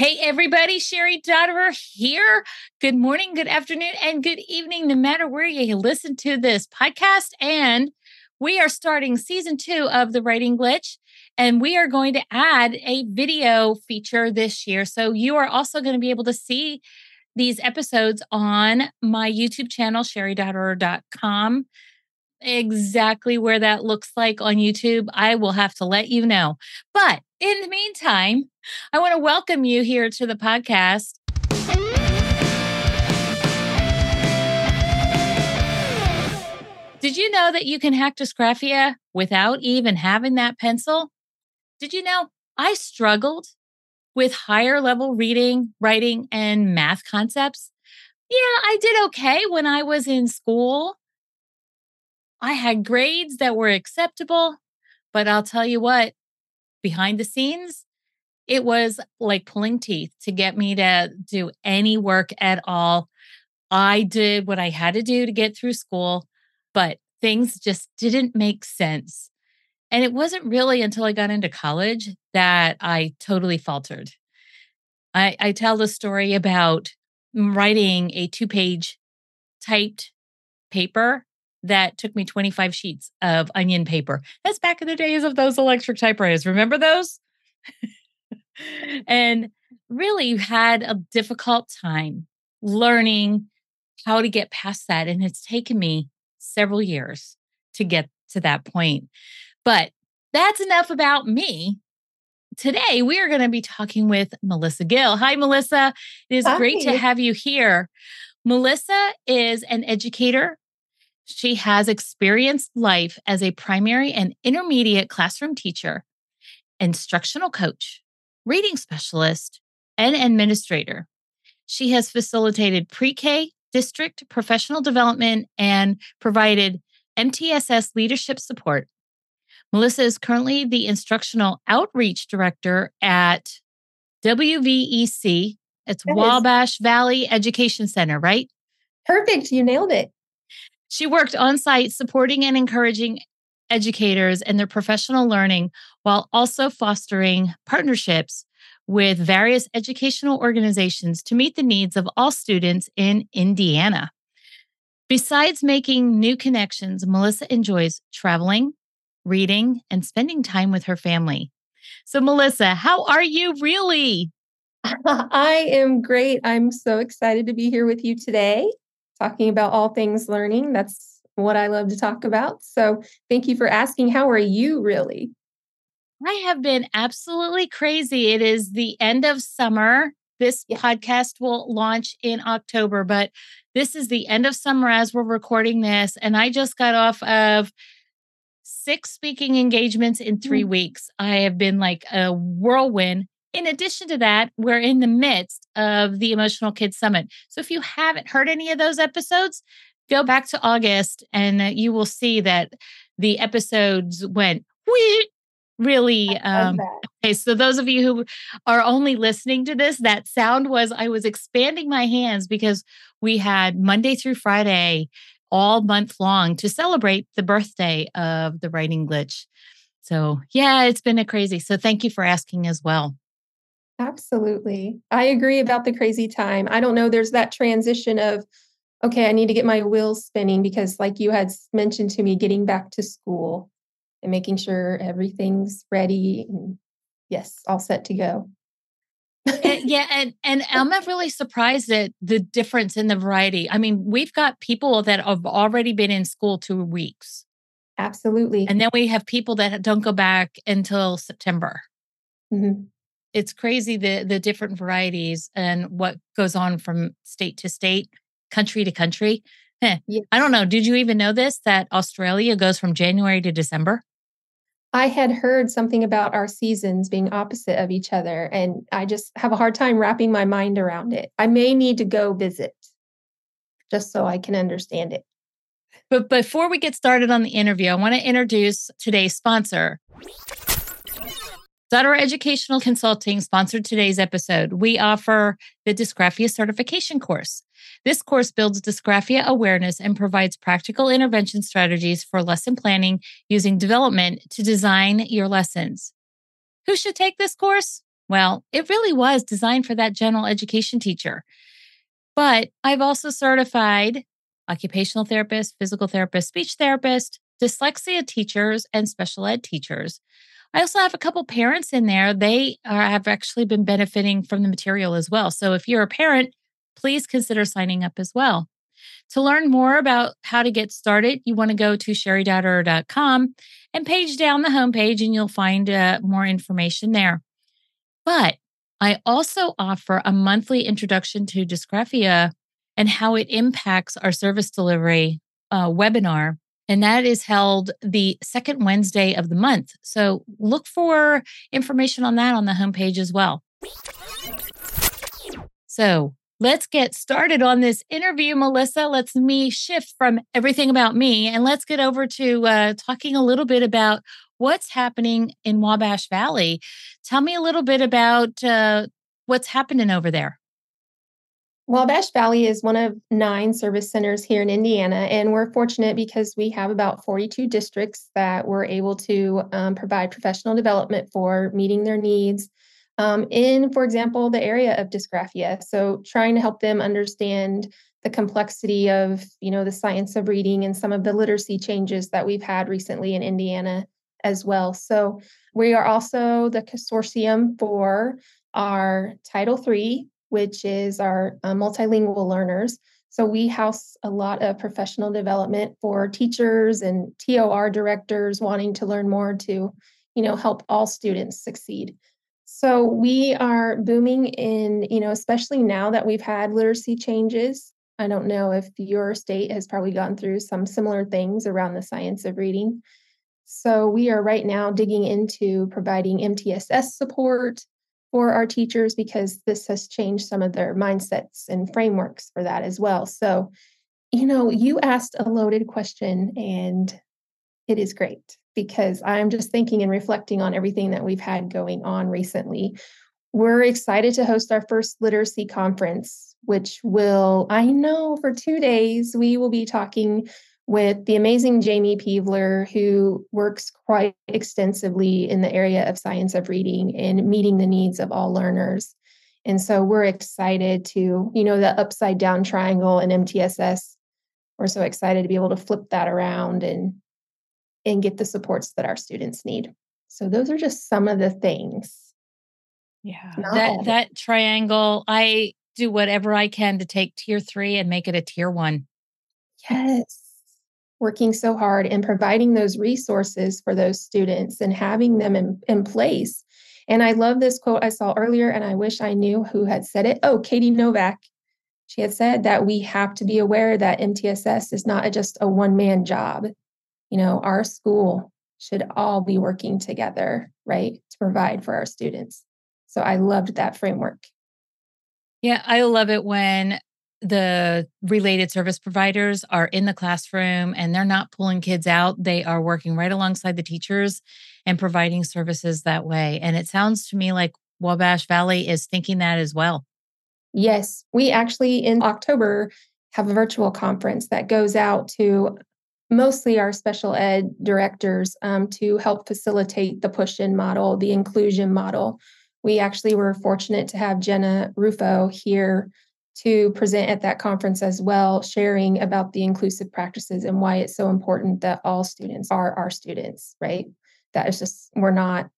Hey, everybody, Cheri Dotterer here. Good morning, good afternoon, and good evening, no matter where you listen to this podcast. And we are starting season two of The Writing Glitch, and we are going to add a video feature this year. So you are also going to be able to see these episodes on my YouTube channel, cheridotterer.com. Exactly where that looks like on YouTube, I will have to let you know. But in the meantime, I want to welcome you here to the podcast. Did you know that you can hack Dysgraphia without even having that pencil? Did you know I struggled with higher level reading, writing, and math concepts? Yeah, I did okay when I was in school. I had grades that were acceptable, but I'll tell you what, behind the scenes, it was like pulling teeth to get me to do any work at all. I did what I had to do to get through school, but things just didn't make sense. And it wasn't really until I got into college that I totally faltered. I, I tell the story about writing a two page typed paper that took me 25 sheets of onion paper. That's back in the days of those electric typewriters. Remember those? and really had a difficult time learning how to get past that. And it's taken me several years to get to that point. But that's enough about me. Today, we are going to be talking with Melissa Gill. Hi, Melissa. It is Hi. great to have you here. Melissa is an educator. She has experienced life as a primary and intermediate classroom teacher, instructional coach, reading specialist, and administrator. She has facilitated pre K, district professional development, and provided MTSS leadership support. Melissa is currently the instructional outreach director at WVEC. It's Wabash Valley Education Center, right? Perfect. You nailed it. She worked on site supporting and encouraging educators and their professional learning while also fostering partnerships with various educational organizations to meet the needs of all students in Indiana. Besides making new connections, Melissa enjoys traveling, reading, and spending time with her family. So, Melissa, how are you really? I am great. I'm so excited to be here with you today, talking about all things learning. That's what I love to talk about. So thank you for asking. How are you really? I have been absolutely crazy. It is the end of summer. This yeah. podcast will launch in October, but this is the end of summer as we're recording this. And I just got off of six speaking engagements in 3 mm weeks. I have been like a whirlwind. In addition to that, we're in the midst of the Emotional Kids Summit. So if you haven't heard any of those episodes, go back to August and you will see that the episodes went really um okay so those of you who are only listening to this that sound was i was expanding my hands because we had monday through friday all month long to celebrate the birthday of the writing glitch. So yeah it's been a crazy so thank you for asking as well absolutely i agree about the crazy time i don't know there's that transition of okay, I need to get my wheels spinning because, like you had mentioned to me, getting back to school and making sure everything's ready and yes, all set to go. and, yeah, and and I'm not really surprised at the difference in the variety. I mean, we've got people that have already been in school two weeks. Absolutely. And then we have people that don't go back until September. Mm-hmm. It's crazy the the different varieties and what goes on from state to state country to country. Yeah. I don't know. Did you even know this that Australia goes from January to December? I had heard something about our seasons being opposite of each other, and I just have a hard time wrapping my mind around it. I may need to go visit just so I can understand it. But before we get started on the interview, I want to introduce today's sponsor. Dotterer Educational Consulting sponsored today's episode. We offer the Dysgraphia Certification course. This course builds dysgraphia awareness and provides practical intervention strategies for lesson planning using development to design your lessons. Who should take this course? Well, it really was designed for that general education teacher. But I've also certified occupational therapists, physical therapists, speech therapists, dyslexia teachers, and special ed teachers. I also have a couple parents in there. They are, have actually been benefiting from the material as well. So if you're a parent, please consider signing up as well. To learn more about how to get started, you want to go to sherry.er.com and page down the homepage, and you'll find uh, more information there. But I also offer a monthly introduction to dysgraphia and how it impacts our service delivery uh, webinar. And that is held the second Wednesday of the month. So look for information on that on the homepage as well. So let's get started on this interview, Melissa. Let's me shift from everything about me and let's get over to uh, talking a little bit about what's happening in Wabash Valley. Tell me a little bit about uh, what's happening over there. Wabash Valley is one of nine service centers here in Indiana, and we're fortunate because we have about 42 districts that we're able to um, provide professional development for meeting their needs um, in, for example, the area of dysgraphia. So, trying to help them understand the complexity of, you know, the science of reading and some of the literacy changes that we've had recently in Indiana as well. So, we are also the consortium for our Title III which is our uh, multilingual learners. So we house a lot of professional development for teachers and TOR directors wanting to learn more to, you know, help all students succeed. So we are booming in, you know, especially now that we've had literacy changes. I don't know if your state has probably gone through some similar things around the science of reading. So we are right now digging into providing MTSS support, for our teachers because this has changed some of their mindsets and frameworks for that as well. So, you know, you asked a loaded question and it is great because I'm just thinking and reflecting on everything that we've had going on recently. We're excited to host our first literacy conference, which will, I know, for two days, we will be talking with the amazing Jamie Peevler, who works quite extensively in the area of science of reading and meeting the needs of all learners. And so we're excited to, you know, the upside down triangle and MTSS. We're so excited to be able to flip that around and and get the supports that our students need. So those are just some of the things. Yeah. That that triangle, I do whatever I can to take tier 3 and make it a tier 1. Yes working so hard and providing those resources for those students and having them in, in place. And I love this quote I saw earlier, and I wish I knew who had said it. Oh, Katie Novak. She had said that we have to be aware that MTSS is not just a one man job. You know, our school should all be working together, right, to provide for our students. So I loved that framework. Yeah, I love it when the related service providers are in the classroom and they're not pulling kids out. They are working right alongside the teachers and providing services that way. And it sounds to me like Wabash Valley is thinking that as well. Yes, we actually in October have a virtual conference that goes out to mostly our special ed directors um, to help facilitate the push in model, the inclusion model. We actually were fortunate to have Jenna Rufo here to present at that conference as well, sharing about the inclusive practices and why it's so important that all students are our students, right? That is just we're not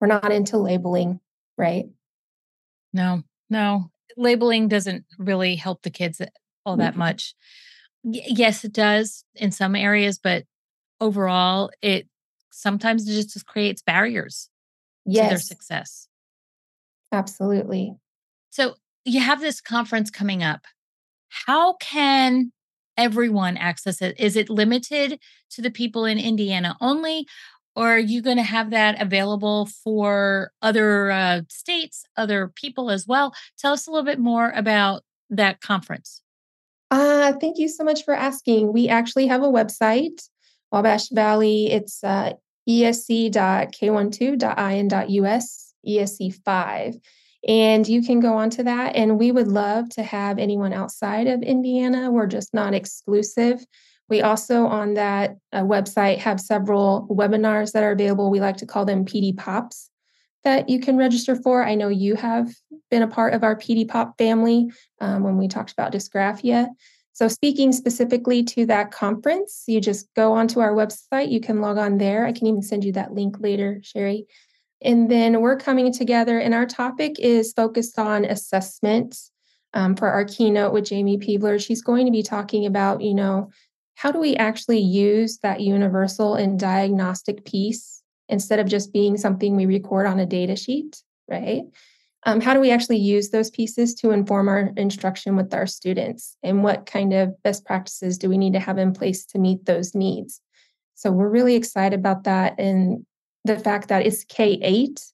we're not into labeling, right? No, no. Labeling doesn't really help the kids all that mm-hmm. much. Y- yes, it does in some areas, but overall, it sometimes it just, just creates barriers yes. to their success. Absolutely. So, you have this conference coming up. How can everyone access it? Is it limited to the people in Indiana only? Or are you going to have that available for other uh, states, other people as well? Tell us a little bit more about that conference. Uh, thank you so much for asking. We actually have a website, Wabash Valley. It's uh, esc.k12.in.us, ESC5. And you can go on to that. And we would love to have anyone outside of Indiana. We're just not exclusive. We also on that uh, website have several webinars that are available. We like to call them PD Pops that you can register for. I know you have been a part of our PD Pop family um, when we talked about dysgraphia. So, speaking specifically to that conference, you just go onto our website. You can log on there. I can even send you that link later, Cheri. And then we're coming together, and our topic is focused on assessment um, for our keynote with Jamie Peebler. She's going to be talking about, you know, how do we actually use that universal and diagnostic piece instead of just being something we record on a data sheet, right? um, how do we actually use those pieces to inform our instruction with our students and what kind of best practices do we need to have in place to meet those needs so we're really excited about that and the fact that it's k8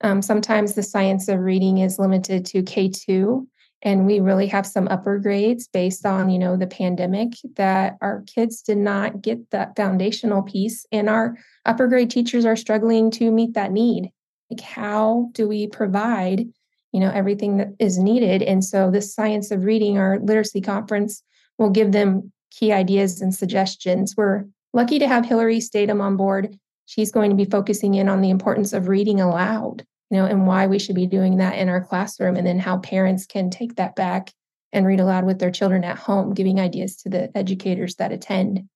um, sometimes the science of reading is limited to k2 and we really have some upper grades based on you know the pandemic that our kids did not get that foundational piece and our upper grade teachers are struggling to meet that need. Like how do we provide you know everything that is needed? And so this science of reading our literacy conference will give them key ideas and suggestions. We're lucky to have hillary statham on board she's going to be focusing in on the importance of reading aloud you know and why we should be doing that in our classroom and then how parents can take that back and read aloud with their children at home giving ideas to the educators that attend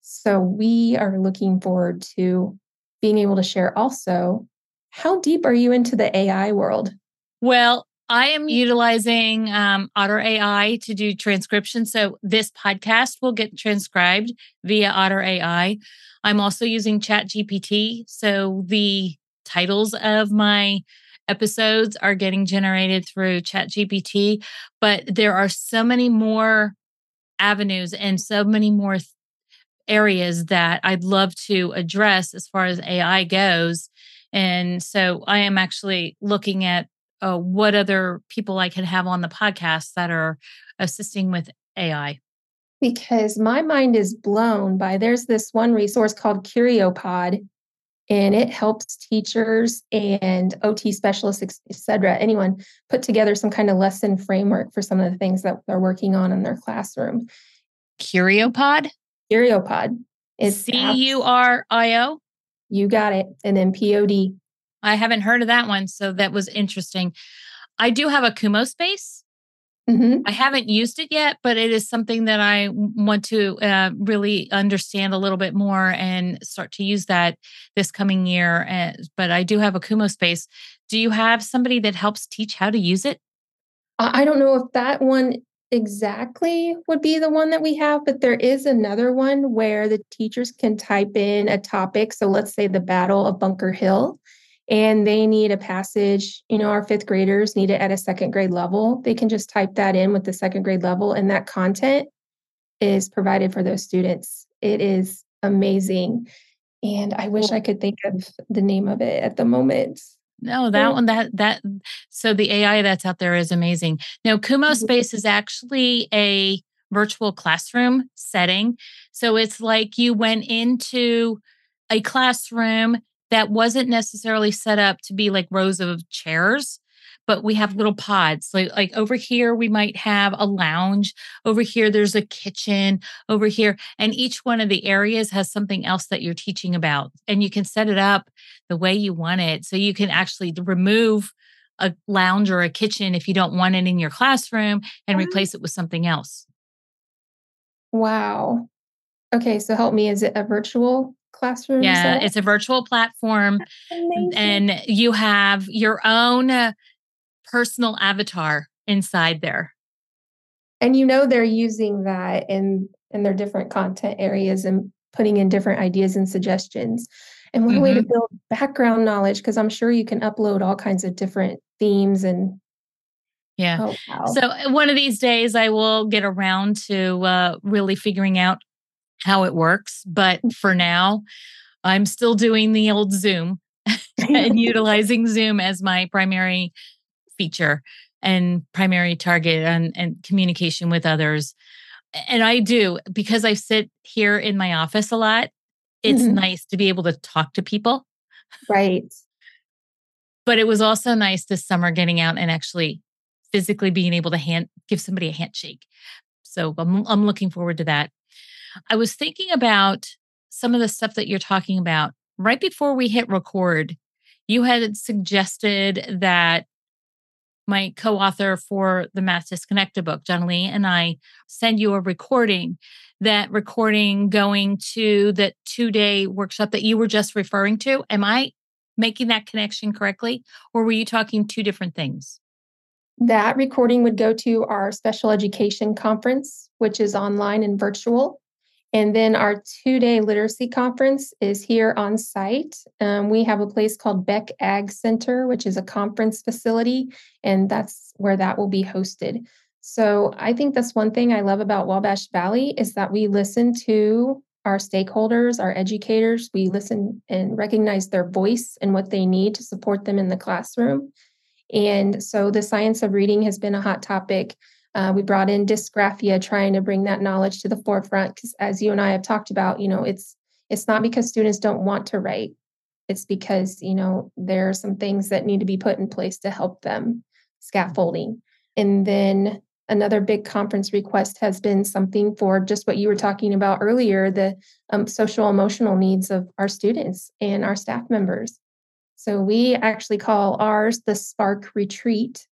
so we are looking forward to being able to share also how deep are you into the AI world? Well, I am utilizing um, Otter AI to do transcription. So this podcast will get transcribed via Otter AI. I'm also using Chat GPT. So the titles of my episodes are getting generated through Chat GPT. But there are so many more avenues and so many more th- areas that I'd love to address as far as AI goes. And so I am actually looking at uh, what other people I can have on the podcast that are assisting with AI. Because my mind is blown by there's this one resource called CurioPod, and it helps teachers and OT specialists, et cetera, anyone put together some kind of lesson framework for some of the things that they're working on in their classroom. CurioPod? CurioPod. It's C U R I O? You got it. And then POD. I haven't heard of that one. So that was interesting. I do have a Kumospace. Mm-hmm. I haven't used it yet, but it is something that I want to uh, really understand a little bit more and start to use that this coming year. Uh, but I do have a Kumospace. Do you have somebody that helps teach how to use it? I don't know if that one exactly would be the one that we have, but there is another one where the teachers can type in a topic. So let's say the Battle of Bunker Hill, and they need a passage. You know, our fifth graders need it at a second grade level. They can just type that in with the second grade level, and that content is provided for those students. It is amazing. And I wish I could think of the name of it at the moment. No, that one that that so the AI that's out there is amazing. Now Kumo mm-hmm. Space is actually a virtual classroom setting. So it's like you went into a classroom that wasn't necessarily set up to be like rows of chairs but we have little pods. Like, like over here, we might have a lounge. Over here, there's a kitchen. Over here, and each one of the areas has something else that you're teaching about. And you can set it up the way you want it. So you can actually remove a lounge or a kitchen if you don't want it in your classroom and mm-hmm. replace it with something else. Wow. Okay, so help me. Is it a virtual classroom? Yeah, it's a virtual platform. And you have your own uh, personal avatar inside there. And you know they're using that in in their different content areas and putting in different ideas and suggestions. And one mm-hmm. way to mm-hmm. build background knowledge, because I'm sure you can upload all kinds of different themes and yeah. Oh, wow. So uh, one of these days I will get around to uh, really figuring out how it works. But for now, I'm still doing the old Zoom and utilizing Zoom as my primary feature and primary target and, and communication with others. And I do because I sit here in my office a lot. It's mm-hmm. nice to be able to talk to people. Right. But it was also nice this summer getting out and actually physically being able to hand give somebody a handshake. So I'm I'm looking forward to that. I was thinking about some of the stuff that you're talking about right before we hit record you had suggested that my co-author for the Math Disconnected book, John Lee, and I send you a recording. That recording going to that two-day workshop that you were just referring to. Am I making that connection correctly? Or were you talking two different things? That recording would go to our special education conference, which is online and virtual. And then our two day literacy conference is here on site. Um, we have a place called Beck Ag Center, which is a conference facility, and that's where that will be hosted. So I think that's one thing I love about Wabash Valley is that we listen to our stakeholders, our educators, we listen and recognize their voice and what they need to support them in the classroom. And so the science of reading has been a hot topic. Uh, we brought in dysgraphia, trying to bring that knowledge to the forefront. Because as you and I have talked about, you know, it's it's not because students don't want to write. It's because you know there are some things that need to be put in place to help them. Scaffolding, and then another big conference request has been something for just what you were talking about earlier the um, social emotional needs of our students and our staff members so we actually call ours the Spark Retreat.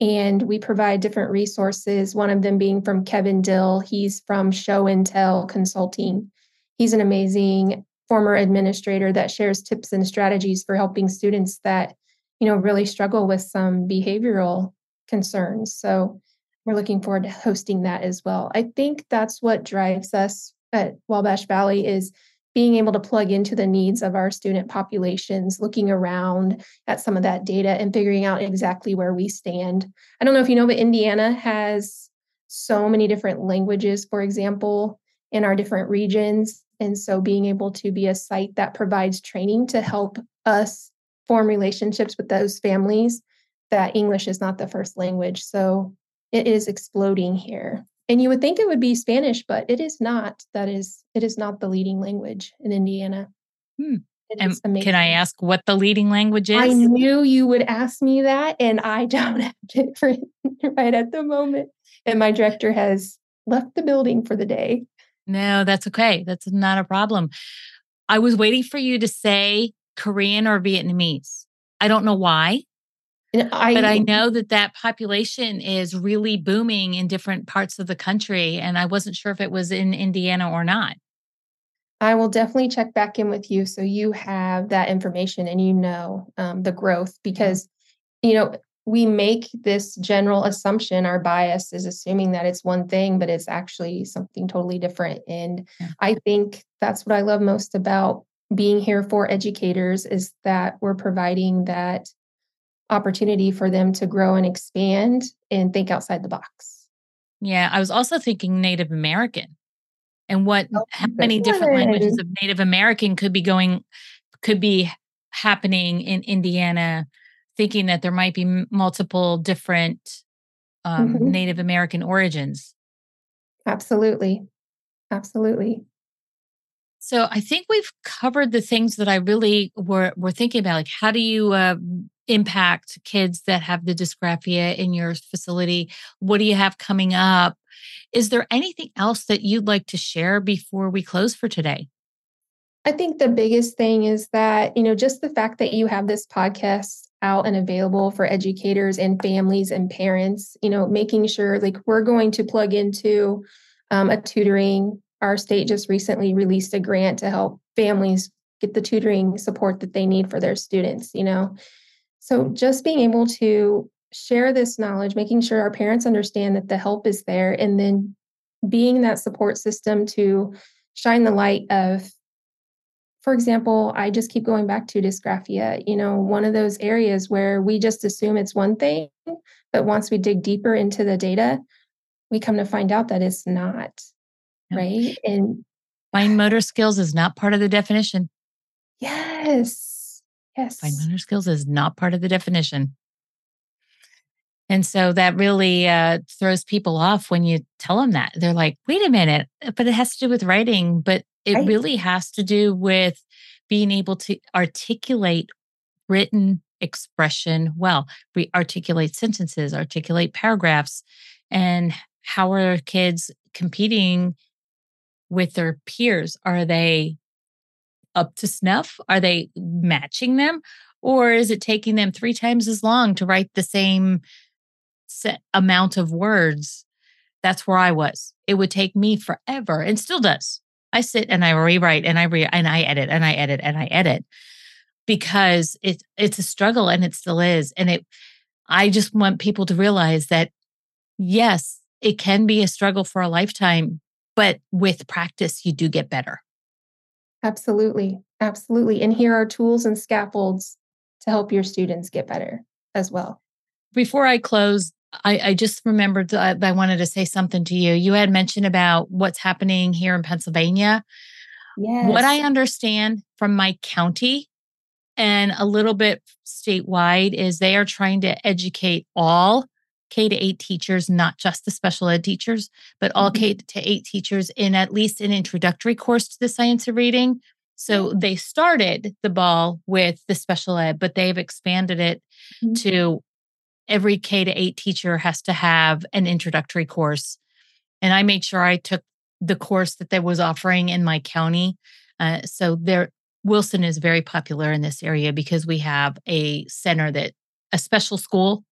And we provide different resources, one of them being from Kevin Dill. He's from Show and Tell Consulting. He's an amazing former administrator that shares tips and strategies for helping students that, you know, really struggle with some behavioral concerns. So we're looking forward to hosting that as well. I think that's what drives us at Wabash Valley is being able to plug into the needs of our student populations, looking around at some of that data and figuring out exactly where we stand. I don't know if you know, but Indiana has so many different languages, for example, in our different regions. And so being able to be a site that provides training to help us form relationships with those families that English is not the first language. So it is exploding here and you would think it would be Spanish, but it is not. That is, it is not the leading language in Indiana. Hmm. Can I ask what the leading language is? I knew you would ask me that, and I don't have it right at the moment. And my director has left the building for the day. No, that's okay. That's not a problem. I was waiting for you to say Korean or Vietnamese. I don't know why. I, but I know that that population is really booming in different parts of the country. And I wasn't sure if it was in Indiana or not. I will definitely check back in with you so you have that information and you know um, the growth because, you know, we make this general assumption, our bias is assuming that it's one thing, but it's actually something totally different. And yeah. I think that's what I love most about being here for educators is that we're providing that opportunity for them to grow and expand and think outside the box. Yeah, I was also thinking Native American and what oh, how many different languages of Native American could be going could be happening in Indiana thinking that there might be multiple different um, mm-hmm. Native American origins. Absolutely. Absolutely. So I think we've covered the things that I really were were thinking about. Like, how do you uh, impact kids that have the dysgraphia in your facility? What do you have coming up? Is there anything else that you'd like to share before we close for today? I think the biggest thing is that, you know, just the fact that you have this podcast out and available for educators and families and parents, you know, making sure like we're going to plug into um, a tutoring. Our state just recently released a grant to help families get the tutoring support that they need for their students, you know. So just being able to share this knowledge, making sure our parents understand that the help is there, and then being that support system to shine the light of, for example, I just keep going back to dysgraphia, you know, one of those areas where we just assume it's one thing, but once we dig deeper into the data, we come to find out that it's not. Right. And fine motor skills is not part of the definition. Yes. Yes. Fine motor skills is not part of the definition. And so that really uh, throws people off when you tell them that. They're like, wait a minute, uh, but it has to do with writing, but it right. really has to do with being able to articulate written expression well, we articulate sentences, articulate paragraphs, and how are kids competing with their peers? Are they up to snuff? Are they matching them? Or is it taking them three times as long to write the same set amount of words? That's where I was. It would take me forever and still does. I sit and I rewrite and I re and I edit and I edit and I edit because it's it's a struggle and it still is. And it I just want people to realize that yes, it can be a struggle for a lifetime, but with practice, you do get better. Absolutely. Absolutely. And here are tools and scaffolds to help your students get better as well. Before I close, I, I just remembered that I wanted to say something to you. You had mentioned about what's happening here in Pennsylvania. Yes. What I understand from my county and a little bit statewide is they are trying to educate all K to eight teachers, not just the special ed teachers, but all mm-hmm. K to eight teachers in at least an introductory course to the science of reading. So they started the ball with the special ed, but they've expanded it mm-hmm. to every K to eight teacher has to have an introductory course. And I made sure I took the course that they was offering in my county. Uh, so there, Wilson is very popular in this area because we have a center that a special school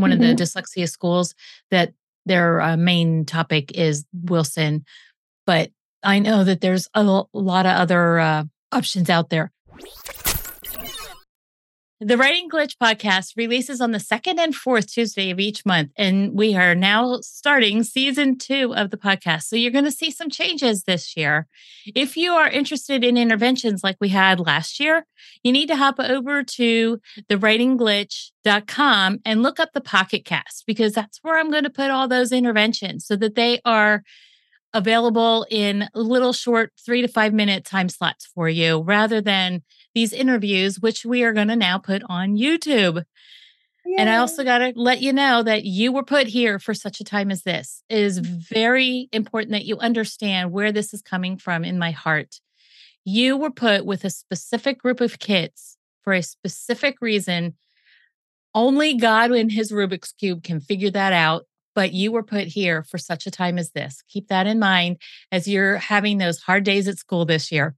one mm-hmm. of the mm-hmm. dyslexia schools that their uh, main topic is Wilson. But I know that there's a lot of other uh, options out there. The Writing Glitch podcast releases on the second and fourth Tuesday of each month. And we are now starting season two of the podcast. So you're going to see some changes this year. If you are interested in interventions like we had last year, you need to hop over to thewritingglitch.com and look up the Pocket Cast because that's where I'm going to put all those interventions so that they are available in little short three to five minute time slots for you rather than these interviews, which we are going to now put on YouTube. Yay. And I also got to let you know that you were put here for such a time as this. It is mm. very important that you understand where this is coming from in my heart. You were put with a specific group of kids for a specific reason. Only God in his Rubik's Cube can figure that out but you were put here for such a time as this. Keep that in mind as you're having those hard days at school this year.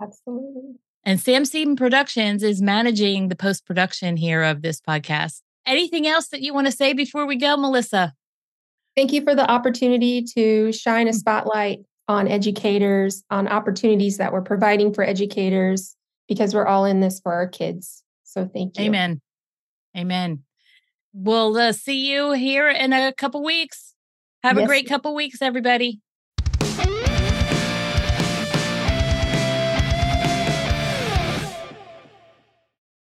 Absolutely. And Sam Seaton Productions is managing the post production here of this podcast. Anything else that you want to say before we go, Melissa? Thank you for the opportunity to shine a mm. spotlight on educators, on opportunities that we're providing for educators, because we're all in this for our kids. So thank you. Amen. Amen. We'll uh, see you here in a couple weeks. Have yes. a great couple weeks, everybody.